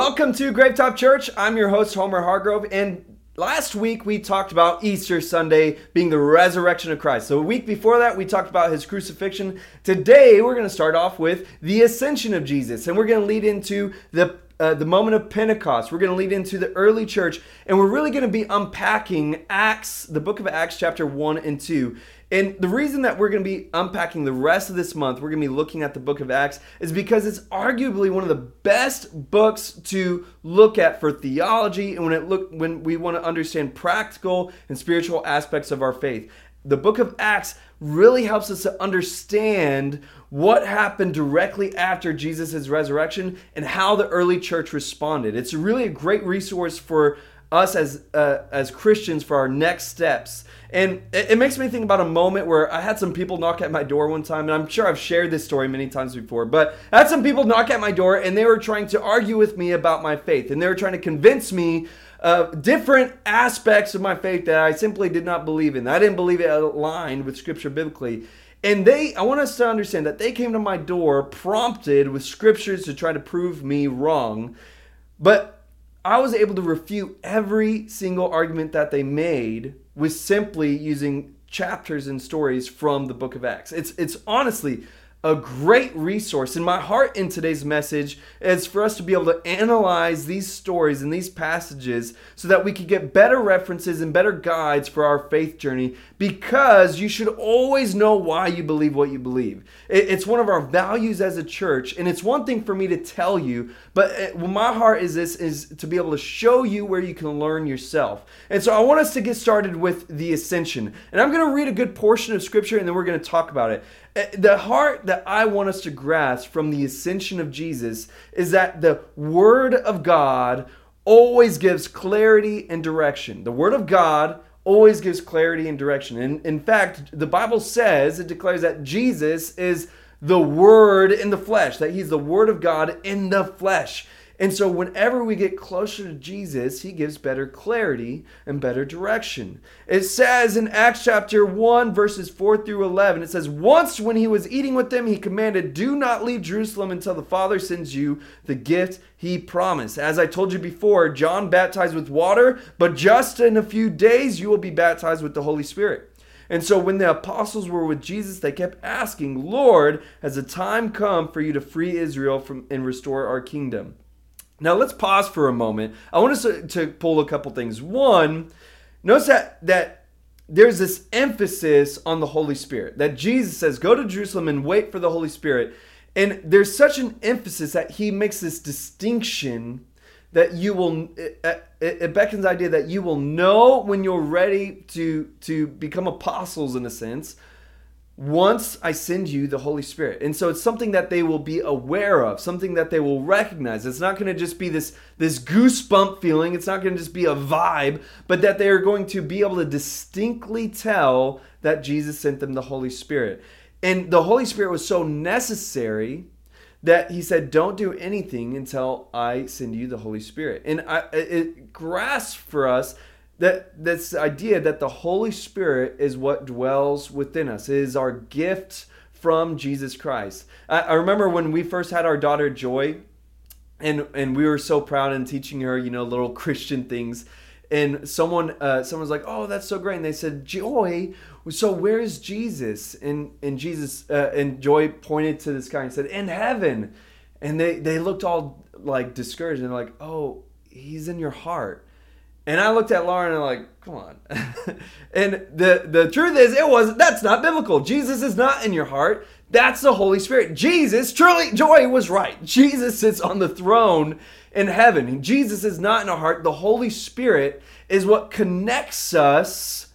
Welcome to Gravetop Church. I'm your host, Homer Hargrove, and last week we talked about Easter Sunday being the resurrection of Christ. So, a week before that, we talked about his crucifixion. Today, we're going to start off with the ascension of Jesus, and we're going to lead into the uh, the moment of Pentecost. We're going to lead into the early church, and we're really going to be unpacking Acts, the book of Acts, chapter 1 and 2. And the reason that we're going to be unpacking the rest of this month, we're going to be looking at the book of Acts, is because it's arguably one of the best books to look at for theology and when it look when we want to understand practical and spiritual aspects of our faith. The book of Acts really helps us to understand what happened directly after Jesus' resurrection and how the early church responded. It's really a great resource for us as uh, as Christians for our next steps. And it, it, makes me think about a moment where I had some people knock at my door one time, and I'm sure I've shared this story many times before, but I had some people knock at my door and they were trying to argue with me about my faith, and they were trying to convince me of different aspects of my faith that I simply did not believe in. I didn't believe it aligned with Scripture biblically. And they, I want us to understand that they came to my door prompted with scriptures to try to prove me wrong. But I was able to refute every single argument that they made with simply using chapters and stories from the book of Acts. It's it's honestly a great resource. And my heart in today's message is for us to be able to analyze these stories and these passages so that we can get better references and better guides for our faith journey because you should always know why you believe what you believe. It's one of our values as a church, and it's one thing for me to tell you, but uh, my heart is this is to be able to show you where you can learn yourself. And so I want us to get started with the ascension. And I'm going to read a good portion of scripture and then we're going to talk about it. Uh, the heart that I want us to grasp from the ascension of Jesus is that the Word of God always gives clarity and direction. The Word of God always gives clarity and direction. And in fact, the Bible says, it declares that Jesus is the Word in the flesh, that He's the Word of God in the flesh. And so, whenever we get closer to Jesus, he gives better clarity and better direction. It says in Acts chapter 1, verses 4 through 11, it says, Once when he was eating with them, he commanded, Do not leave Jerusalem until the Father sends you the gift he promised. As I told you before, John baptized with water, but just in a few days you will be baptized with the Holy Spirit. And so when the apostles were with Jesus, they kept asking, Lord, has the time come for you to free Israel from and restore our kingdom? Now let's pause for a moment. I want us to, to pull a couple things. One, notice that that there's this emphasis on the Holy Spirit. That Jesus says, "Go to Jerusalem and wait for the Holy Spirit." And there's such an emphasis that he makes this distinction that you will it, it, beckons idea that you will know when you're ready to to become apostles in a sense once I send you the Holy Spirit. And so it's something that they will be aware of, something that they will recognize. It's not going to just be this this goosebump feeling, it's not going to just be a vibe, but that they are going to be able to distinctly tell that Jesus sent them the Holy Spirit. And the Holy Spirit was so necessary that he said, "Don't do anything until I send you the Holy Spirit." And I, it grasps for us that this idea that the Holy Spirit is what dwells within us. It is our gift from Jesus Christ. I, I remember when we first had our daughter Joy, and and we were so proud in teaching her, you know, little Christian things. And someone uh, someone was like, "Oh, that's so great!" And they said, "Joy, so where's Jesus?" And and Jesus uh, and Joy pointed to the sky and said, "In heaven." And they they looked all like discouraged and like, "Oh, he's in your heart." And I looked at Lauren and I'm like, come on. and the the truth is, it was that's not biblical. Jesus is not in your heart. That's the Holy Spirit. Jesus, truly, Joy was right. Jesus sits on the throne in heaven. Jesus is not in our heart. The Holy Spirit is what connects us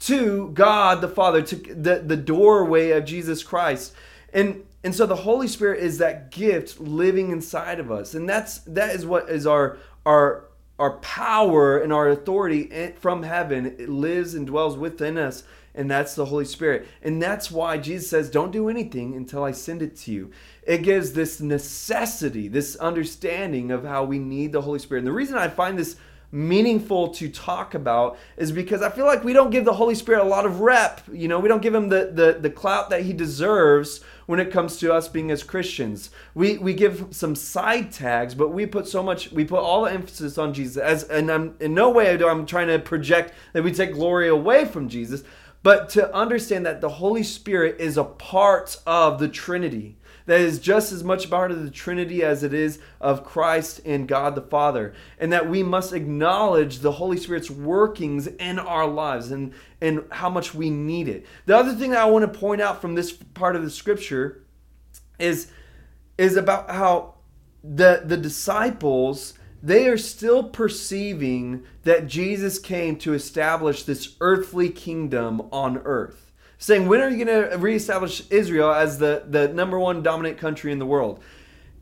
to God the Father, to the, the doorway of Jesus Christ. And and so the Holy Spirit is that gift living inside of us. And that's that is what is our our our power and our authority from heaven it lives and dwells within us and that's the holy spirit. And that's why jesus says don't do anything until i send it to you. It gives this necessity this understanding of how we need the holy spirit. And the reason i find this meaningful to talk about is because I feel like we don't give the Holy Spirit a lot of rep. You know, we don't give him the the, the clout that he deserves when it comes to us being as Christians. We we give some side tags, but we put so much we put all the emphasis on Jesus as and I'm in no way do I'm trying to project that we take glory away from Jesus, but to understand that the Holy Spirit is a part of the Trinity that is just as much part of the Trinity as it is of Christ and God the Father. And that we must acknowledge the Holy Spirit's workings in our lives and, and how much we need it. The other thing that I want to point out from this part of the scripture is, is about how the, the disciples they are still perceiving that Jesus came to establish this earthly kingdom on earth saying, when are you going to reestablish Israel as the, the number one dominant country in the world?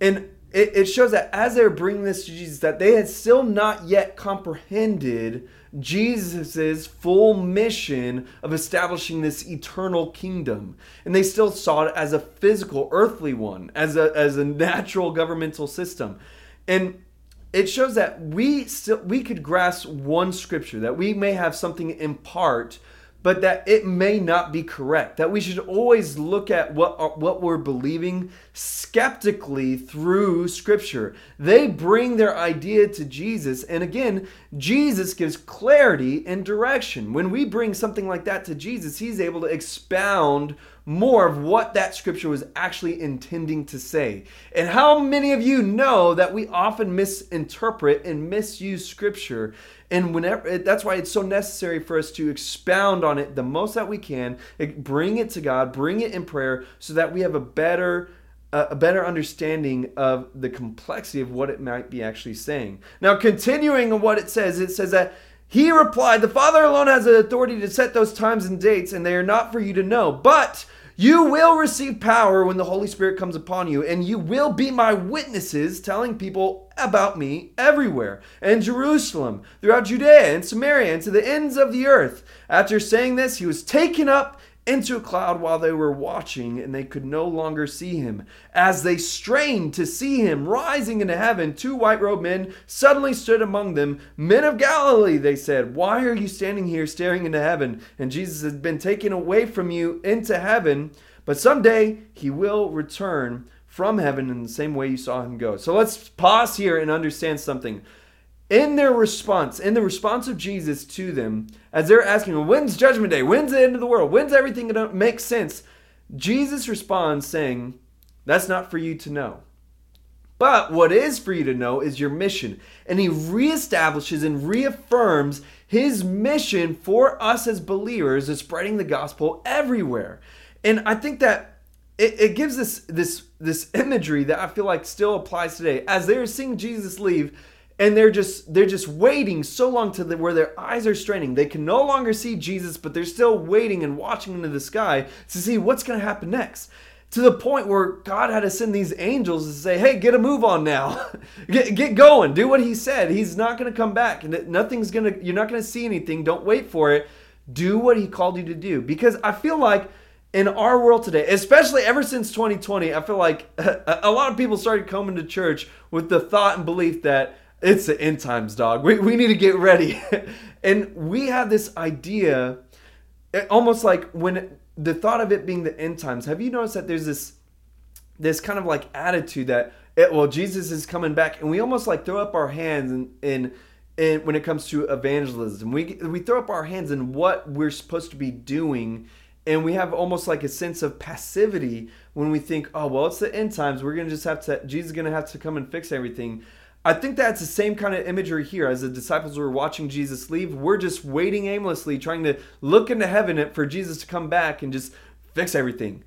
And it, it shows that as they're bringing this to Jesus, that they had still not yet comprehended Jesus' full mission of establishing this eternal kingdom. And they still saw it as a physical, earthly one, as a, as a natural governmental system. And it shows that we still we could grasp one scripture, that we may have something in part but that it may not be correct. That we should always look at what uh, what we're believing skeptically through scripture. They bring their idea to Jesus and again, Jesus gives clarity and direction. When we bring something like that to Jesus, he's able to expound more of what that scripture was actually intending to say. And how many of you know that we often misinterpret and misuse scripture? And whenever that's why it's so necessary for us to expound on it the most that we can, eh, bring it to God, bring it in prayer so that we have a better a better understanding of the complexity of what it might be actually saying. Now, continuing on what it says, it says that he replied, The Father alone has the authority to set those times and dates, and they are not for you to know. But you will receive power when the Holy Spirit comes upon you, and you will be my witnesses, telling people about me everywhere, and Jerusalem, throughout Judea and Samaria, and to the ends of the earth. After saying this, he was taken up into a cloud while they were watching, and they could no longer see him. As they strained to see him rising into heaven, two white robed men suddenly stood among them. Men of Galilee, they said, why are you standing here staring into heaven? And Jesus has been taken away from you into heaven, but someday he will return from heaven in the same way you saw him go. So let's pause here and understand something in their response, in the response of Jesus to them, as they're asking, when's judgment day? When's the end of the world? When's everything going to make sense? Jesus responds saying, that's not for you to know. But what is for you to know is your mission. And he reestablishes and reaffirms his mission for us as believers of spreading the gospel everywhere. And I think that it, it gives us this, this imagery that I feel like still applies today. As they're seeing Jesus leave, and they're just they're just waiting so long to the, where their eyes are straining. They can no longer see jesus but they're still waiting and watching into the sky to see what's going to happen next. To the point where god had to send these angels to say hey get a move on now. Get, get going. Do what he said. He's not going to come back. And nothing's going to you're not going to see anything. Don't wait for it. Do what he called you to do. Because i feel like in our world today, especially ever since 2020, I feel like a lot of people started coming to church with the thought and belief that it's the end times, dog. We, we need to get ready. and we have this idea, eh, almost like when the thought of it being the end times. Have you noticed that there's this this kind of like attitude that it, well Jesus is coming back, and we almost like throw up our hands and and and when it comes to evangelism, we we throw up our hands in what we're supposed to be doing, and we have almost like a sense of passivity when we think, oh well, it's the end times. We're gonna just have to Jesus is gonna have to come and fix everything. I think that's the same kind of imagery here. As the disciples were watching Jesus leave, we're just waiting aimlessly, trying to look into heaven for Jesus to come back and just fix everything.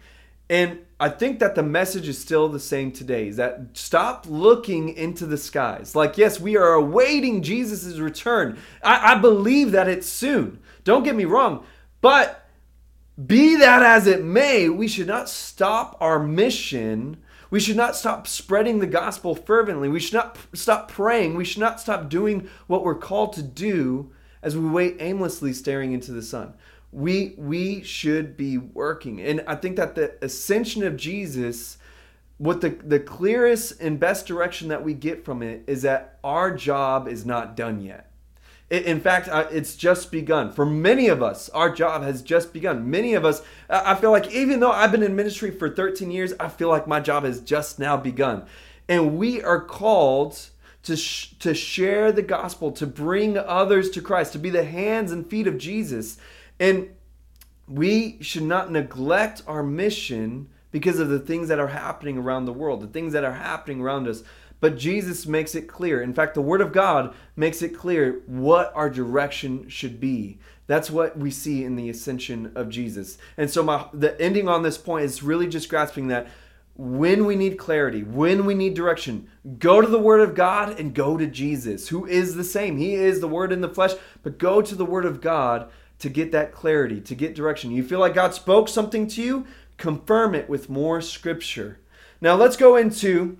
And I think that the message is still the same today is that stop looking into the skies. Like, yes, we are awaiting Jesus' return. I, I believe that it's soon. Don't get me wrong. But be that as it may, we should not stop our mission we should not stop spreading the gospel fervently. We should not stop praying. We should not stop doing what we're called to do as we wait aimlessly staring into the sun. We we should be working. And I think that the ascension of Jesus what the, the clearest and best direction that we get from it is that our job is not done yet. In fact, it's just begun. For many of us, our job has just begun. Many of us, I feel like even though I've been in ministry for 13 years, I feel like my job has just now begun. And we are called to, sh- to share the gospel, to bring others to Christ, to be the hands and feet of Jesus. And we should not neglect our mission because of the things that are happening around the world, the things that are happening around us. But Jesus makes it clear. In fact, the Word of God makes it clear what our direction should be. That's what we see in the ascension of Jesus. And so, my, the ending on this point is really just grasping that when we need clarity, when we need direction, go to the Word of God and go to Jesus, who is the same. He is the Word in the flesh, but go to the Word of God to get that clarity, to get direction. You feel like God spoke something to you, confirm it with more Scripture. Now, let's go into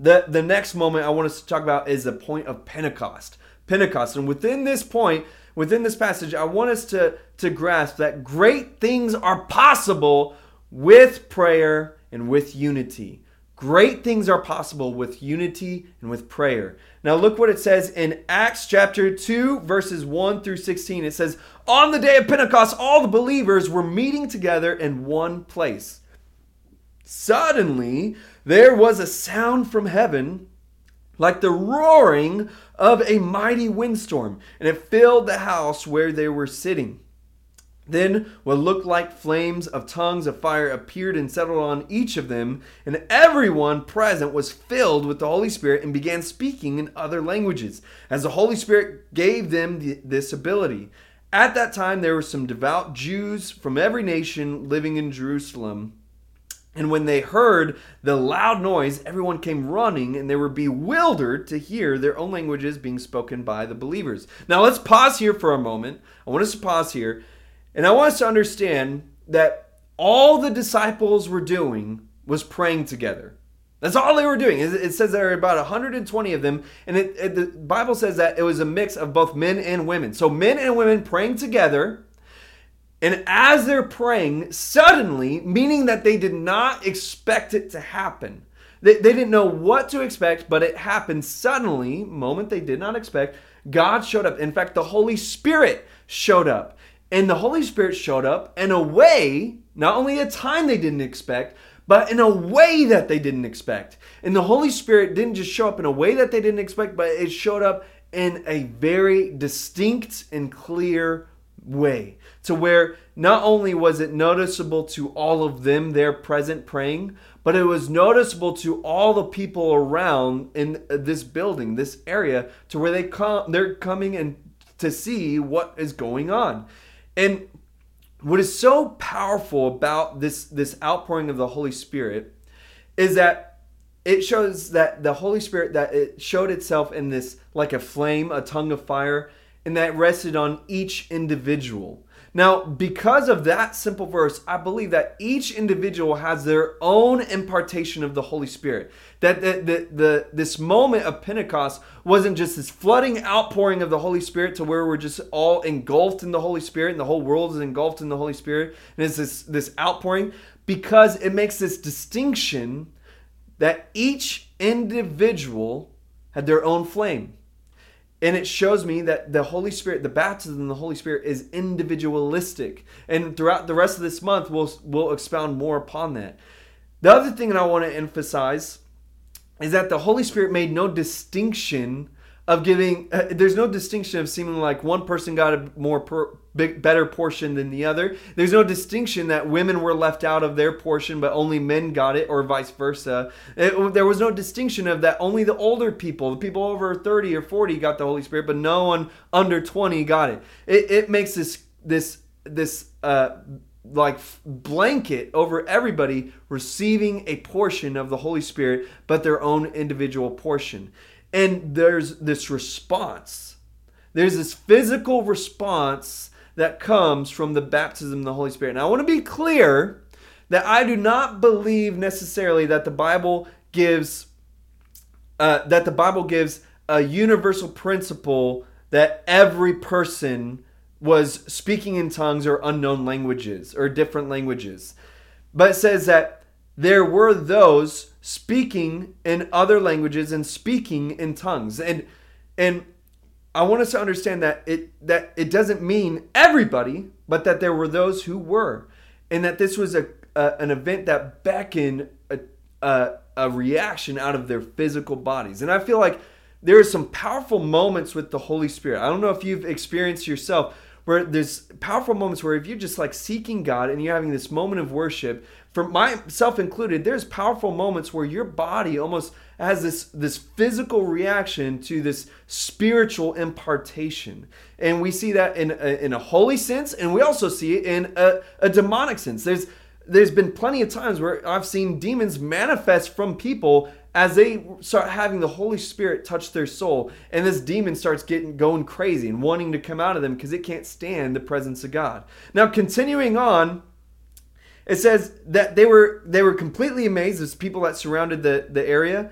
the, the next moment I want us to talk about is the point of Pentecost. Pentecost. And within this point, within this passage, I want us to, to grasp that great things are possible with prayer and with unity. Great things are possible with unity and with prayer. Now, look what it says in Acts chapter 2, verses 1 through 16. It says, On the day of Pentecost, all the believers were meeting together in one place. Suddenly, there was a sound from heaven like the roaring of a mighty windstorm, and it filled the house where they were sitting. Then what looked like flames of tongues of fire appeared and settled on each of them, and everyone present was filled with the Holy Spirit and began speaking in other languages, as the Holy Spirit gave them the, this ability. At that time, there were some devout Jews from every nation living in Jerusalem. And when they heard the loud noise, everyone came running and they were bewildered to hear their own languages being spoken by the believers. Now let's pause here for a moment. I want us to pause here and I want us to understand that all the disciples were doing was praying together. That's all they were doing. It says there are about 120 of them, and it, it, the Bible says that it was a mix of both men and women. So men and women praying together and as they're praying, suddenly, meaning that they did not expect it to happen, they, they didn't know what to expect, but it happened suddenly, moment they did not expect. God showed up. In fact, the Holy Spirit showed up. And the Holy Spirit showed up in a way, not only a time they didn't expect, but in a way that they didn't expect. And the Holy Spirit didn't just show up in a way that they didn't expect, but it showed up in a very distinct and clear way to where not only was it noticeable to all of them there present praying, but it was noticeable to all the people around in this building, this area, to where they come, they're coming and to see what is going on. And what is so powerful about this this outpouring of the Holy Spirit is that it shows that the Holy Spirit that it showed itself in this like a flame, a tongue of fire, and that rested on each individual. Now, because of that simple verse, I believe that each individual has their own impartation of the Holy Spirit. That the, the, the, this moment of Pentecost wasn't just this flooding outpouring of the Holy Spirit to where we're just all engulfed in the Holy Spirit and the whole world is engulfed in the Holy Spirit. And it's this, this outpouring because it makes this distinction that each individual had their own flame and it shows me that the Holy Spirit, the baptism of the Holy Spirit is individualistic. And throughout the rest of this month, we'll, we'll expound more upon that. The other thing that I want to emphasize is that the Holy Spirit made no distinction of giving uh, there's no distinction of seeming like one person got a more per, big, better portion than the other. There's no distinction that women were left out of their portion but only men got it or vice versa. It, there was no distinction of that only the older people the people over 30 or 40 got the holy spirit but no one under 20 got it. It, it makes this this this uh like blanket over everybody receiving a portion of the Holy Spirit, but their own individual portion. And there's this response. There's this physical response that comes from the baptism of the Holy Spirit. Now, I want to be clear that I do not believe necessarily that the Bible gives uh, that the Bible gives a universal principle that every person was speaking in tongues or unknown languages or different languages. But it says that there were those speaking in other languages and speaking in tongues. And and I want us to understand that it that it doesn't mean everybody, but that there were those who were, and that this was a, a an event that beckoned a, a a reaction out of their physical bodies. And I feel like there are some powerful moments with the Holy Spirit. I don't know if you've experienced yourself where there's powerful moments where if you're just like seeking God and you're having this moment of worship, for myself included, there's powerful moments where your body almost has this this physical reaction to this spiritual impartation, and we see that in a, in a holy sense, and we also see it in a, a demonic sense. There's there's been plenty of times where I've seen demons manifest from people as they start having the Holy Spirit touch their soul, and this demon starts getting going crazy and wanting to come out of them because it can't stand the presence of God. Now, continuing on, it says that they were they were completely amazed as people that surrounded the, the area.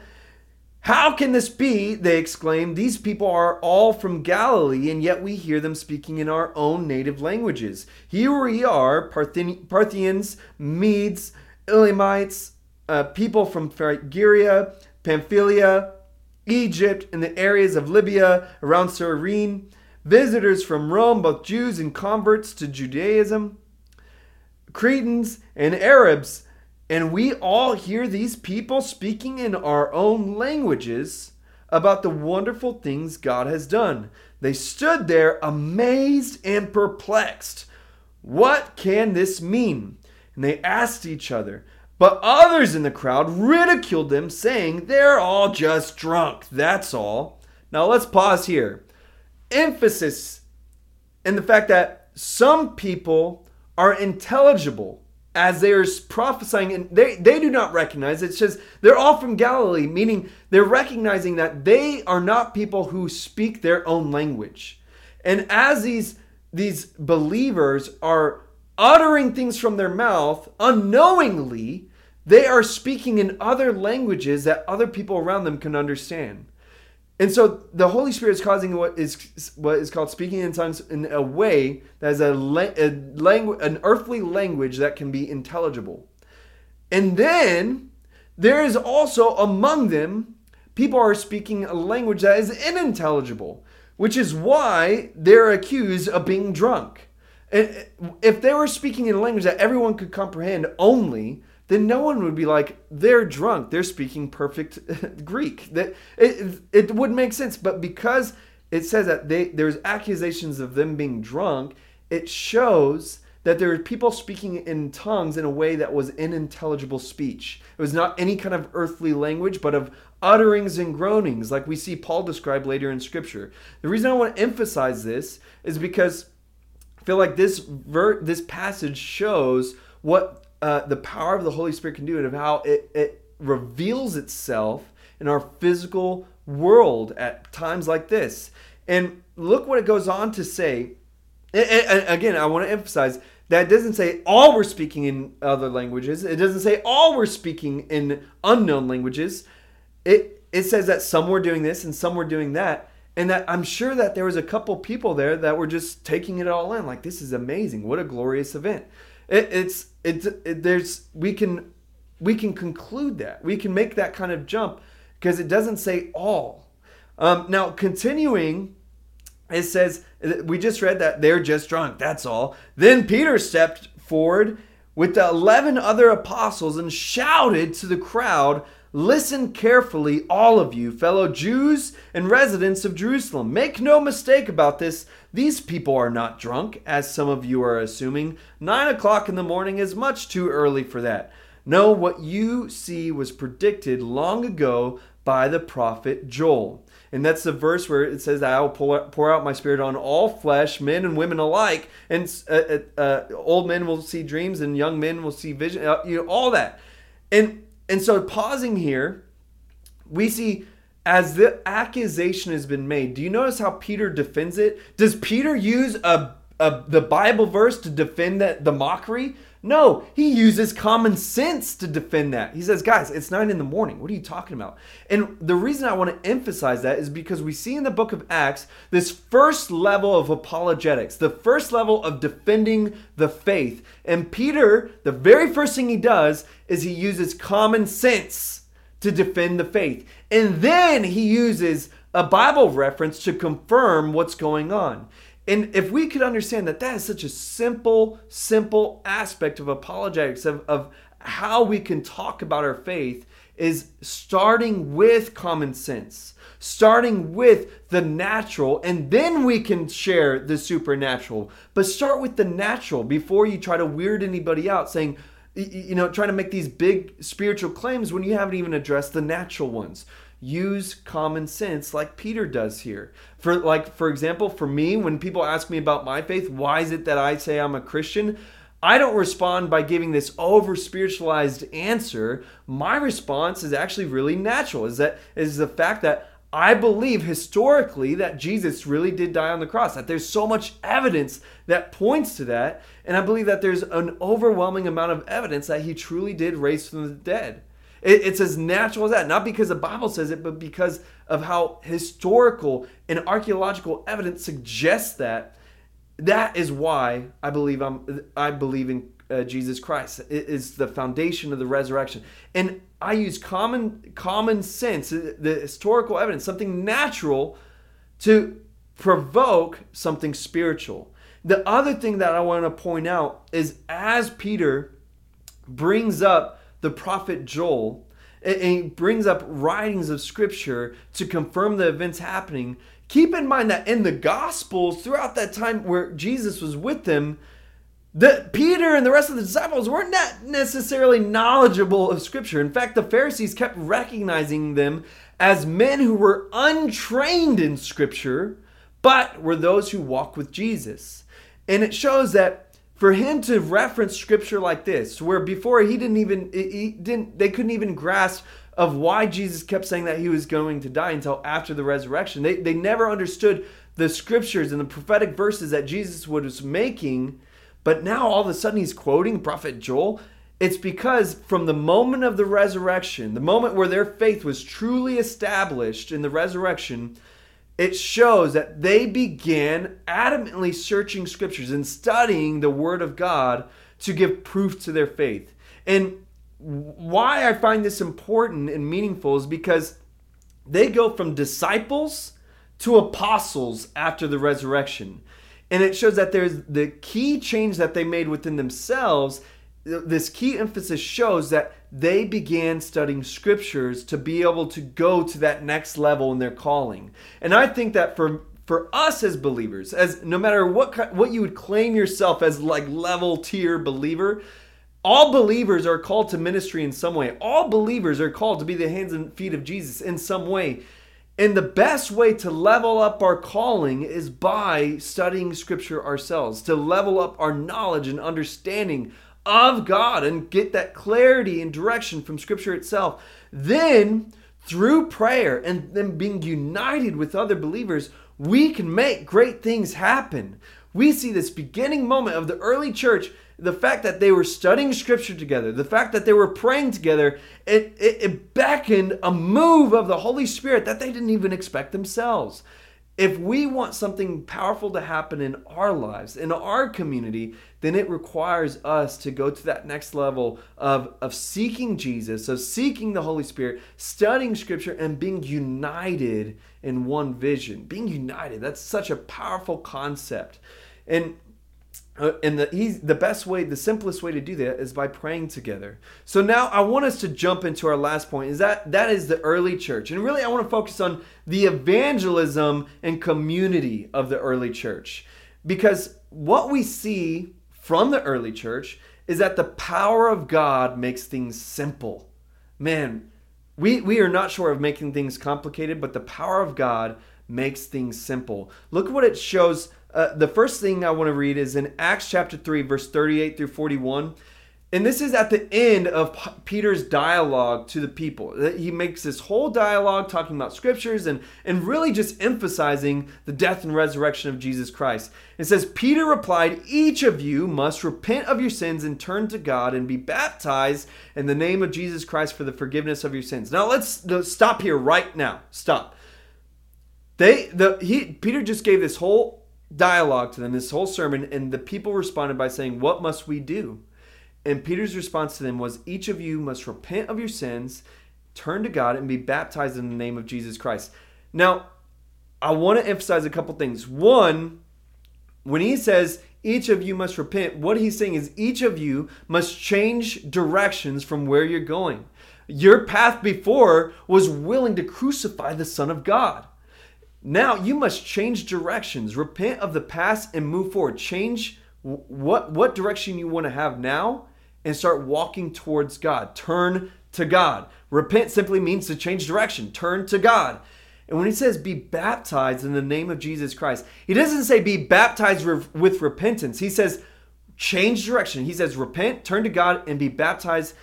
How can this be? They exclaimed. These people are all from Galilee, and yet we hear them speaking in our own native languages. Here we are Parthians, Medes, Elamites, uh, people from Phrygia, Pamphylia, Egypt, and the areas of Libya around Cyrene, visitors from Rome, both Jews and converts to Judaism, Cretans and Arabs, and we all hear these people speaking in our own languages about the wonderful things God has done. They stood there amazed and perplexed. What can this mean? And they asked each other, but others in the crowd ridiculed them, saying, They're all just drunk, that's all. Now let's pause here. Emphasis in the fact that some people are intelligible as they are prophesying, and they, they do not recognize. It says they're all from Galilee, meaning they're recognizing that they are not people who speak their own language. And as these, these believers are uttering things from their mouth unknowingly, they are speaking in other languages that other people around them can understand. And so the Holy Spirit is causing what is what is called speaking in tongues in a way that is a, a language, an earthly language that can be intelligible. And then there is also among them people are speaking a language that is unintelligible, which is why they're accused of being drunk. If they were speaking in a language that everyone could comprehend only, then no one would be like, they're drunk. They're speaking perfect Greek. That it, it would make sense. But because it says that they, there's accusations of them being drunk, it shows that there are people speaking in tongues in a way that was unintelligible speech. It was not any kind of earthly language, but of utterings and groanings, like we see Paul describe later in Scripture. The reason I want to emphasize this is because I feel like this ver- this passage shows what uh, the power of the Holy Spirit can do and of how it, it reveals itself in our physical world at times like this. And look what it goes on to say. And again, I want to emphasize that doesn't say all we're speaking in other languages. It doesn't say all we're speaking in unknown languages. It it says that some were doing this and some were doing that and that I'm sure that there was a couple people there that were just taking it all in, like this is amazing, what a glorious event. It, it's it's it, there's we can we can conclude that we can make that kind of jump because it doesn't say all. Um, now continuing, it says we just read that they're just drunk. That's all. Then Peter stepped forward with the eleven other apostles and shouted to the crowd Listen carefully, all of you, fellow Jews and residents of Jerusalem. Make no mistake about this. These people are not drunk, as some of you are assuming. Nine o'clock in the morning is much too early for that. No, what you see was predicted long ago by the prophet Joel. And that's the verse where it says, I will pour out my spirit on all flesh, men and women alike. And uh, uh, uh, old men will see dreams, and young men will see vision, uh, you know, all that. And and so, pausing here, we see as the accusation has been made, do you notice how Peter defends it? Does Peter use a, a the Bible verse to defend that the mockery? No, he uses common sense to defend that. He says, guys, it's nine in the morning. What are you talking about? And the reason I want to emphasize that is because we see in the book of Acts this first level of apologetics, the first level of defending the faith. And Peter, the very first thing he does is he uses common sense to defend the faith. And then he uses a Bible reference to confirm what's going on. And if we could understand that that is such a simple, simple aspect of apologetics, of, of how we can talk about our faith, is starting with common sense, starting with the natural, and then we can share the supernatural. But start with the natural before you try to weird anybody out saying, you know, trying to make these big spiritual claims when you haven't even addressed the natural ones use common sense like Peter does here. For like for example, for me when people ask me about my faith, why is it that I say I'm a Christian? I don't respond by giving this over spiritualized answer. My response is actually really natural. Is that is the fact that I believe historically that Jesus really did die on the cross, that there's so much evidence that points to that. And I believe that there's an overwhelming amount of evidence that he truly did raise from the dead. It, it's as natural as that, not because the Bible says it, but because of how historical and archaeological evidence suggests that. That is why I believe I'm. I believe in uh, Jesus Christ. It is the foundation of the resurrection, and I use common common sense, uh, the historical evidence, something natural, to provoke something spiritual. The other thing that I want to point out is as Peter brings up the prophet Joel, and he brings up writings of scripture to confirm the events happening. Keep in mind that in the Gospels, throughout that time where Jesus was with them, the Peter and the rest of the disciples weren't not necessarily knowledgeable of Scripture. In fact, the Pharisees kept recognizing them as men who were untrained in Scripture, but were those who walk with Jesus. And it shows that for him to reference scripture like this where before he didn't even he didn't they couldn't even grasp of why jesus kept saying that he was going to die until after the resurrection they, they never understood the scriptures and the prophetic verses that jesus was making but now all of a sudden he's quoting prophet joel it's because from the moment of the resurrection the moment where their faith was truly established in the resurrection it shows that they began adamantly searching scriptures and studying the word of God to give proof to their faith. And why I find this important and meaningful is because they go from disciples to apostles after the resurrection. And it shows that there's the key change that they made within themselves this key emphasis shows that they began studying scriptures to be able to go to that next level in their calling. And I think that for for us as believers, as no matter what what you would claim yourself as like level tier believer, all believers are called to ministry in some way. All believers are called to be the hands and feet of Jesus in some way. And the best way to level up our calling is by studying scripture ourselves, to level up our knowledge and understanding of God and get that clarity and direction from Scripture itself. Then, through prayer and then being united with other believers, we can make great things happen. We see this beginning moment of the early church the fact that they were studying scripture together, the fact that they were praying together, it, it, it, beckoned a move of the Holy Spirit that they didn't even expect themselves. If we want something powerful to happen in our lives, in our community, then it requires us to go to that next level of, of seeking Jesus, of seeking the Holy Spirit, studying Scripture, and being united in one vision. Being united, that's such a powerful concept. And Uh, and the he's, the best way, the simplest way to do that is by praying together. So now I want us to jump into our last point. Is that that is the early church, and really I want to focus on the evangelism and community of the early church, because what we see from the early church is that the power of God makes things simple. Man, we we are not sure of making things complicated, but the power of God makes things simple. Look what it shows uh, the first thing I want to read is in Acts chapter 3, verse 38 through 41. And this is at the end of Peter's dialogue to the people. He makes this whole dialogue talking about scriptures and, and really just emphasizing the death and resurrection of Jesus Christ. It says, Peter replied, Each of you must repent of your sins and turn to God and be baptized in the name of Jesus Christ for the forgiveness of your sins. Now let's, let's stop here right now. Stop. They the he Peter just gave this whole dialogue to them, this whole sermon, and the people responded by saying, What must we do? And Peter's response to them was, Each of you must repent of your sins, turn to God, and be baptized in the name of Jesus Christ. Now, I want to emphasize a couple things. One, when he says each of you must repent, what he's saying is each of you must change directions from where you're going. Your path before was willing to crucify the Son of God. Now you must change directions, repent of the past, and move forward. Change what what direction you want to have now, and start walking towards God. Turn to God. Repent simply means to change direction. Turn to God. And when he says be baptized in the name of Jesus Christ, he doesn't say be baptized with repentance. He says change direction. He says repent, turn to God, and be baptized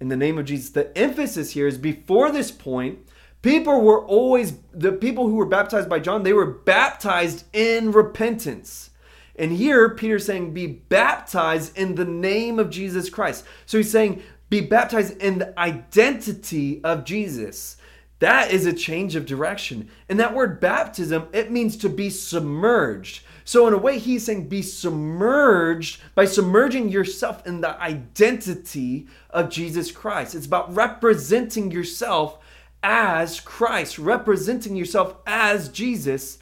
in the name of Jesus. The emphasis here is before this point, people were always, the people who were baptized by John, they were baptized in repentance. And here, Peter's saying, be baptized in the name of Jesus Christ. So he's saying, be baptized in the identity of Jesus. That is a change of direction. And that word baptism, it means to be submerged. So, in a way, he's saying be submerged by submerging yourself in the identity of Jesus Christ. It's about representing yourself as Christ, representing yourself as Jesus.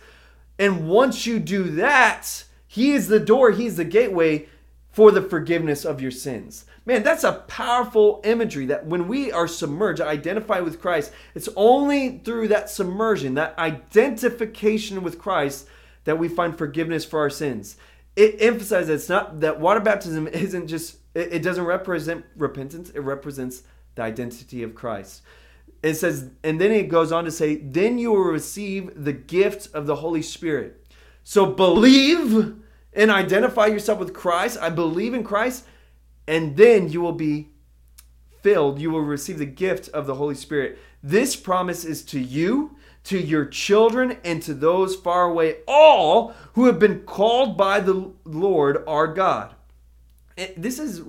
And once you do that, he is the door, he's the gateway for the forgiveness of your sins. Man, that's a powerful imagery that when we are submerged, identify with Christ, it's only through that submersion, that identification with Christ, that we find forgiveness for our sins. It emphasizes it's not that water baptism isn't just, it, it doesn't represent repentance, it represents the identity of Christ. It says, and then it goes on to say, then you will receive the gift of the Holy Spirit. So believe and identify yourself with Christ. I believe in Christ and then you will be filled. You will receive the gift of the Holy Spirit. This promise is to you, to your children, and to those far away, all who have been called by the Lord our God. This is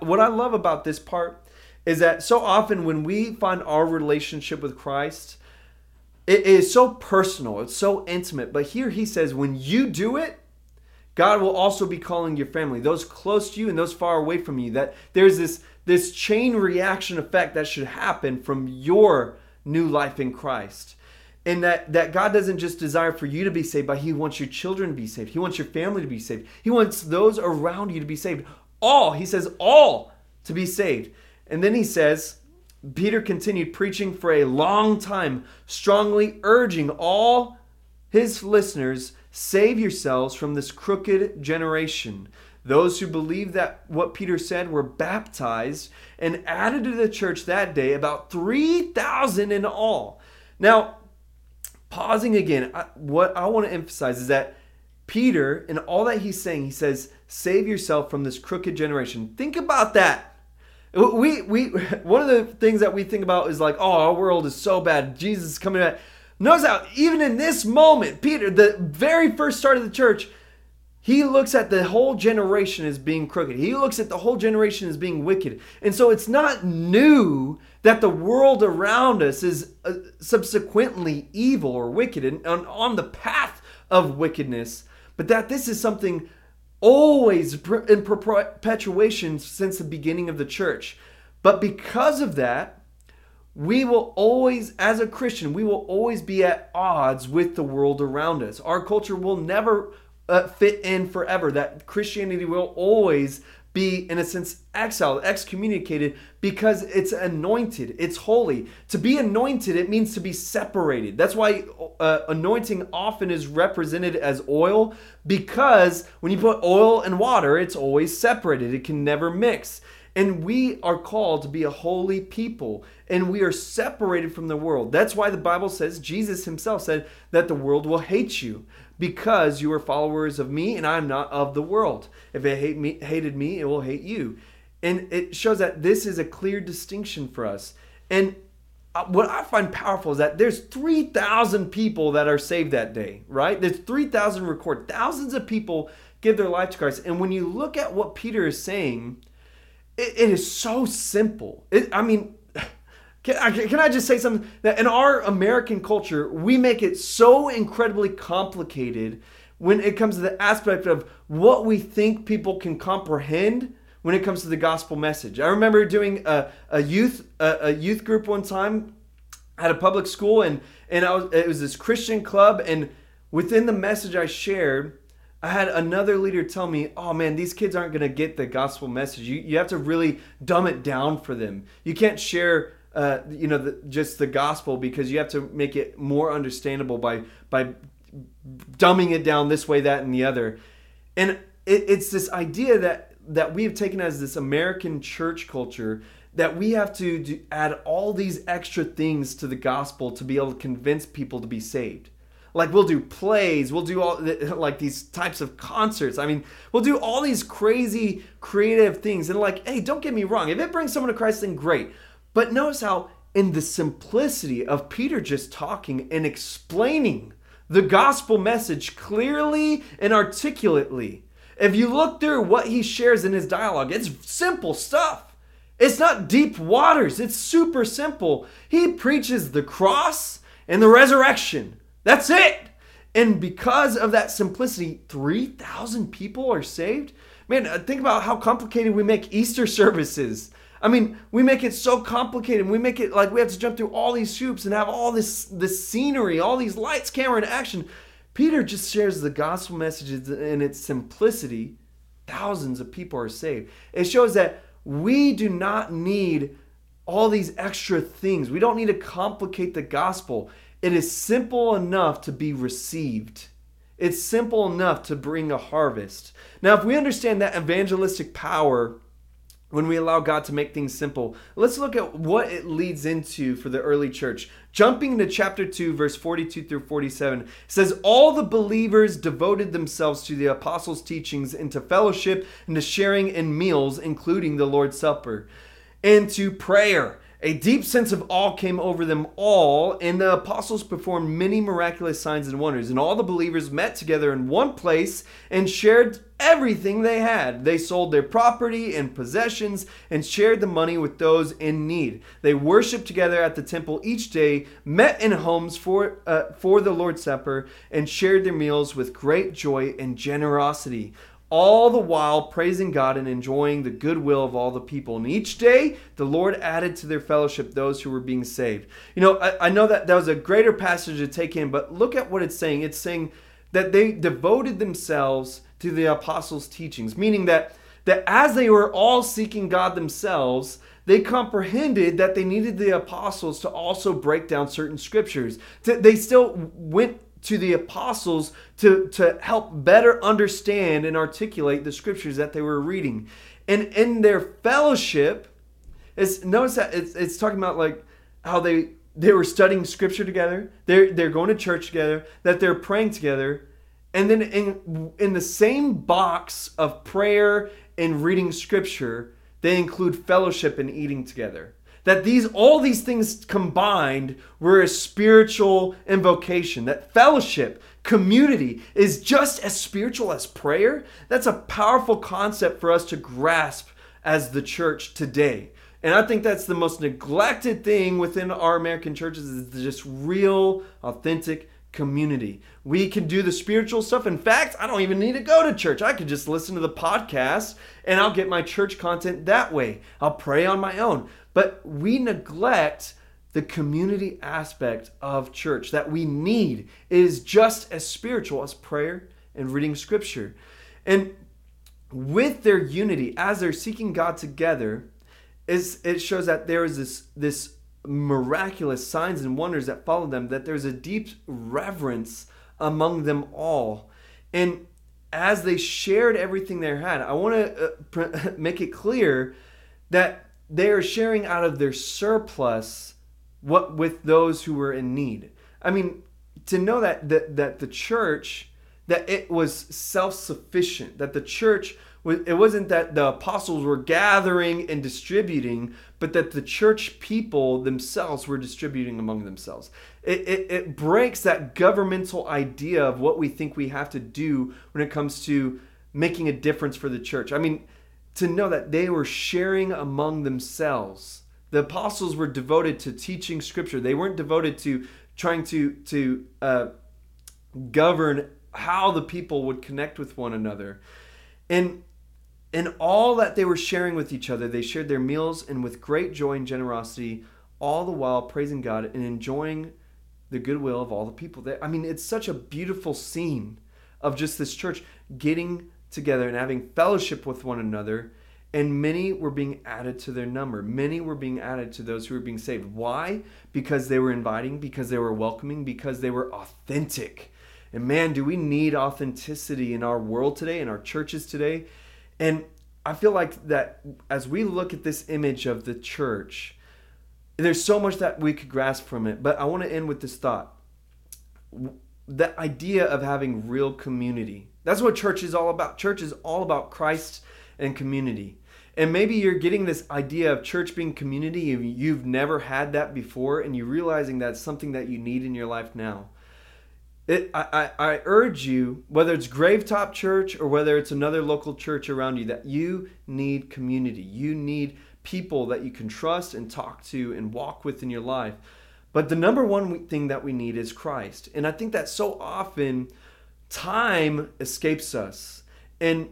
what I love about this part is that so often when we find our relationship with Christ, it is so personal, it's so intimate. But here he says, when you do it, God will also be calling your family, those close to you and those far away from you. That there's this this chain reaction effect that should happen from your new life in Christ. And that, that God doesn't just desire for you to be saved, but He wants your children to be saved. He wants your family to be saved. He wants those around you to be saved. All, He says, all to be saved. And then He says, Peter continued preaching for a long time, strongly urging all his listeners Save yourselves from this crooked generation. Those who believed that what Peter said were baptized and added to the church that day about 3,000 in all. Now, pausing again, what I want to emphasize is that Peter, in all that he's saying, he says, Save yourself from this crooked generation. Think about that. We, we, one of the things that we think about is like, oh, our world is so bad. Jesus is coming back. Notice how, even in this moment, Peter, the very first start of the church, he looks at the whole generation as being crooked. He looks at the whole generation as being wicked. And so it's not new that the world around us is uh, subsequently evil or wicked and on the path of wickedness, but that this is something always in perpetuation since the beginning of the church. But because of that, we will always, as a Christian, we will always be at odds with the world around us. Our culture will never uh, fit in forever. That Christianity will always be, in a sense, exiled, excommunicated because it's anointed, it's holy. To be anointed, it means to be separated. That's why uh, anointing often is represented as oil because when you put oil and water, it's always separated, it can never mix. And we are called to be a holy people, and we are separated from the world. That's why the Bible says, Jesus himself said, that the world will hate you because you are followers of me and I'm not of the world. If it hate me, hated me, it will hate you. And it shows that this is a clear distinction for us. And what I find powerful is that there's 3,000 people that are saved that day, right? There's 3,000 record. Thousands of people give their life to Christ. And when you look at what Peter is saying, it, it is so simple. It, I mean, can I, can I just say something? That in our American culture, we make it so incredibly complicated when it comes to the aspect of what we think people can comprehend when it comes to the gospel message. I remember doing a, a youth a, a, youth group one time at a public school, and and I was, it was this Christian club, and within the message I shared, I had another leader tell me, "Oh man, these kids aren't going to get the gospel message. You you have to really dumb it down for them. You can't share." Uh, you know, the, just the gospel because you have to make it more understandable by by dumbing it down this way, that, and the other. And it, it's this idea that that we have taken as this American church culture that we have to do, add all these extra things to the gospel to be able to convince people to be saved. Like we'll do plays, we'll do all like these types of concerts. I mean, we'll do all these crazy creative things. And like, hey, don't get me wrong. If it brings someone to Christ, then great. But notice how in the simplicity of Peter just talking and explaining the gospel message clearly and articulately. If you look through what he shares in his dialogue, it's simple stuff. It's not deep waters, it's super simple. He preaches the cross and the resurrection. That's it. And because of that simplicity, 3,000 people are saved. Man, uh, think about how complicated we make Easter services. I mean, we make it so complicated. We make it like we have to jump through all these hoops and have all this this scenery, all these lights, camera, and action. Peter just shares the gospel message in its simplicity. Thousands of people are saved. It shows that we do not need all these extra things. We don't need to complicate the gospel. It is simple enough to be received. It's simple enough to bring a harvest. Now, if we understand that evangelistic power when we allow God to make things simple. Let's look at what it leads into for the early church. Jumping to chapter 2, verse 42 through 47, says, All the believers devoted themselves to the apostles' teachings, into fellowship, and to sharing in meals, including the Lord's Supper, and to prayer. A deep sense of awe came over them all, and the apostles performed many miraculous signs and wonders. And all the believers met together in one place and shared everything they had. They sold their property and possessions and shared the money with those in need. They worshiped together at the temple each day, met in homes for, uh, for the Lord's Supper, and shared their meals with great joy and generosity all the while praising God and enjoying the goodwill of all the people. And each day, the Lord added to their fellowship those who were being saved. You know, I, I, know that that was a greater passage to take in, but look at what it's saying. It's saying that they devoted themselves to the apostles' teachings, meaning that that as they were all seeking God themselves, they comprehended that they needed the apostles to also break down certain scriptures. They still went to the apostles to, to help better understand and articulate the scriptures that they were reading. And in their fellowship, it's notice that it's, it's talking about like how they they were studying scripture together, they're they're going to church together, that they're praying together, and then in in the same box of prayer and reading scripture, they include fellowship and eating together that these all these things combined were a spiritual invocation that fellowship community is just as spiritual as prayer that's a powerful concept for us to grasp as the church today and i think that's the most neglected thing within our american churches is just real authentic community. We can do the spiritual stuff. In fact, I don't even need to go to church. I could just listen to the podcast and I'll get my church content that way. I'll pray on my own. But we neglect the community aspect of church that we need it is just as spiritual as prayer and reading scripture. And with their unity, as they're seeking God together, it shows that there is this this miraculous signs and wonders that follow them, that there's a deep reverence among them all. And as they shared everything they had, I want to uh, make it clear that they are sharing out of their surplus what with those who were in need. I mean, to know that that, that the church that it was self-sufficient, that the church was it wasn't that the apostles were gathering and distributing, but that the church people themselves were distributing among themselves. It, it, it breaks that governmental idea of what we think we have to do when it comes to making a difference for the church. I mean, to know that they were sharing among themselves. The apostles were devoted to teaching scripture. They weren't devoted to trying to to uh, govern how the people would connect with one another. And in all that they were sharing with each other, they shared their meals and with great joy and generosity, all the while praising God and enjoying the goodwill of all the people. That I mean, it's such a beautiful scene of just this church getting together and having fellowship with one another. And many were being added to their number. Many were being added to those who were being saved. Why? Because they were inviting, because they were welcoming, because they were authentic. And man, do we need authenticity in our world today, in our churches today? And I feel like that as we look at this image of the church, there's so much that we could grasp from it. But I want to end with this thought the idea of having real community. That's what church is all about. Church is all about Christ and community. And maybe you're getting this idea of church being community, and you've never had that before, and you're realizing that's something that you need in your life now. It, I, I, I urge you, whether it's Gravetop Church or whether it's another local church around you, that you need community. You need people that you can trust and talk to and walk with in your life. But the number one thing that we need is Christ. And I think that so often time escapes us. And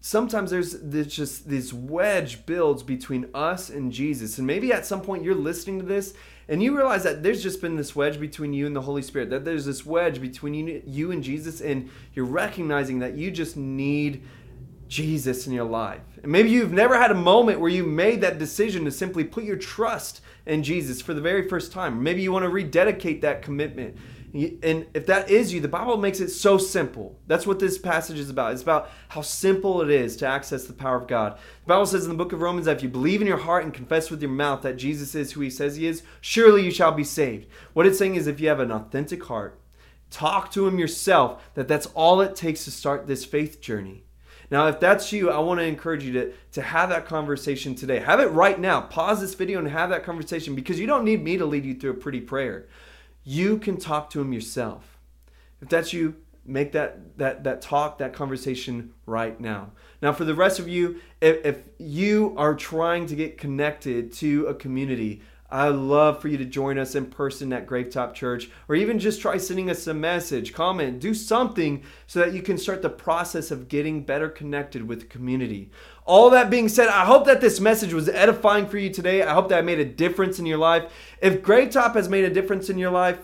sometimes there's, there's just this wedge builds between us and Jesus. And maybe at some point you're listening to this and you realize that there's just been this wedge between you and the Holy Spirit, that there's this wedge between you, you and Jesus, and you're recognizing that you just need Jesus in your life. And maybe you've never had a moment where you made that decision to simply put your trust in Jesus for the very first time. Maybe you want to rededicate that commitment. And if that is you, the Bible makes it so simple. That's what this passage is about. It's about how simple it is to access the power of God. The Bible says in the book of Romans that if you believe in your heart and confess with your mouth that Jesus is who he says he is, surely you shall be saved. What it's saying is if you have an authentic heart, talk to him yourself, that that's all it takes to start this faith journey. Now, if that's you, I want to encourage you to, to have that conversation today. Have it right now. Pause this video and have that conversation because you don't need me to lead you through a pretty prayer. You can talk to him yourself. If that's you, make that that that talk, that conversation right now. Now, for the rest of you, if, if you are trying to get connected to a community, I'd love for you to join us in person at Gravetop Church, or even just try sending us a message, comment, do something so that you can start the process of getting better connected with the community. All that being said, I hope that this message was edifying for you today. I hope that I made a difference in your life. If Gravetop has made a difference in your life,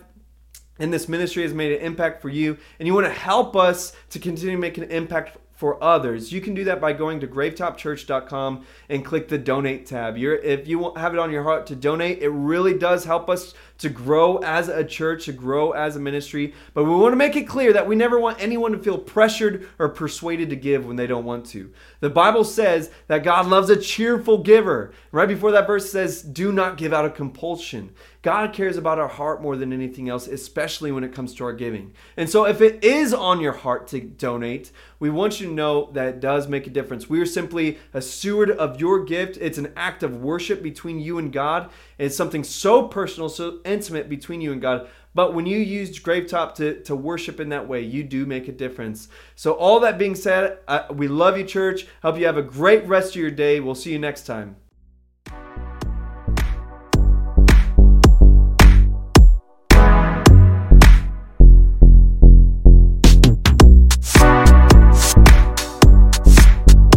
and this ministry has made an impact for you, and you want to help us to continue making an impact for others, you can do that by going to gravetopchurch.com and click the donate tab. You're, if you have it on your heart to donate, it really does help us to grow as a church, to grow as a ministry. But we want to make it clear that we never want anyone to feel pressured or persuaded to give when they don't want to. The Bible says that God loves a cheerful giver. Right before that verse says, do not give out of compulsion. God cares about our heart more than anything else, especially when it comes to our giving. And so if it is on your heart to donate, we want you to know that it does make a difference. We are simply a steward of your gift. It's an act of worship between you and God. It's something so personal, so intimate between you and God. But when you use Gravetop to, to worship in that way, you do make a difference. So, all that being said, uh, we love you, church. Hope you have a great rest of your day. We'll see you next time.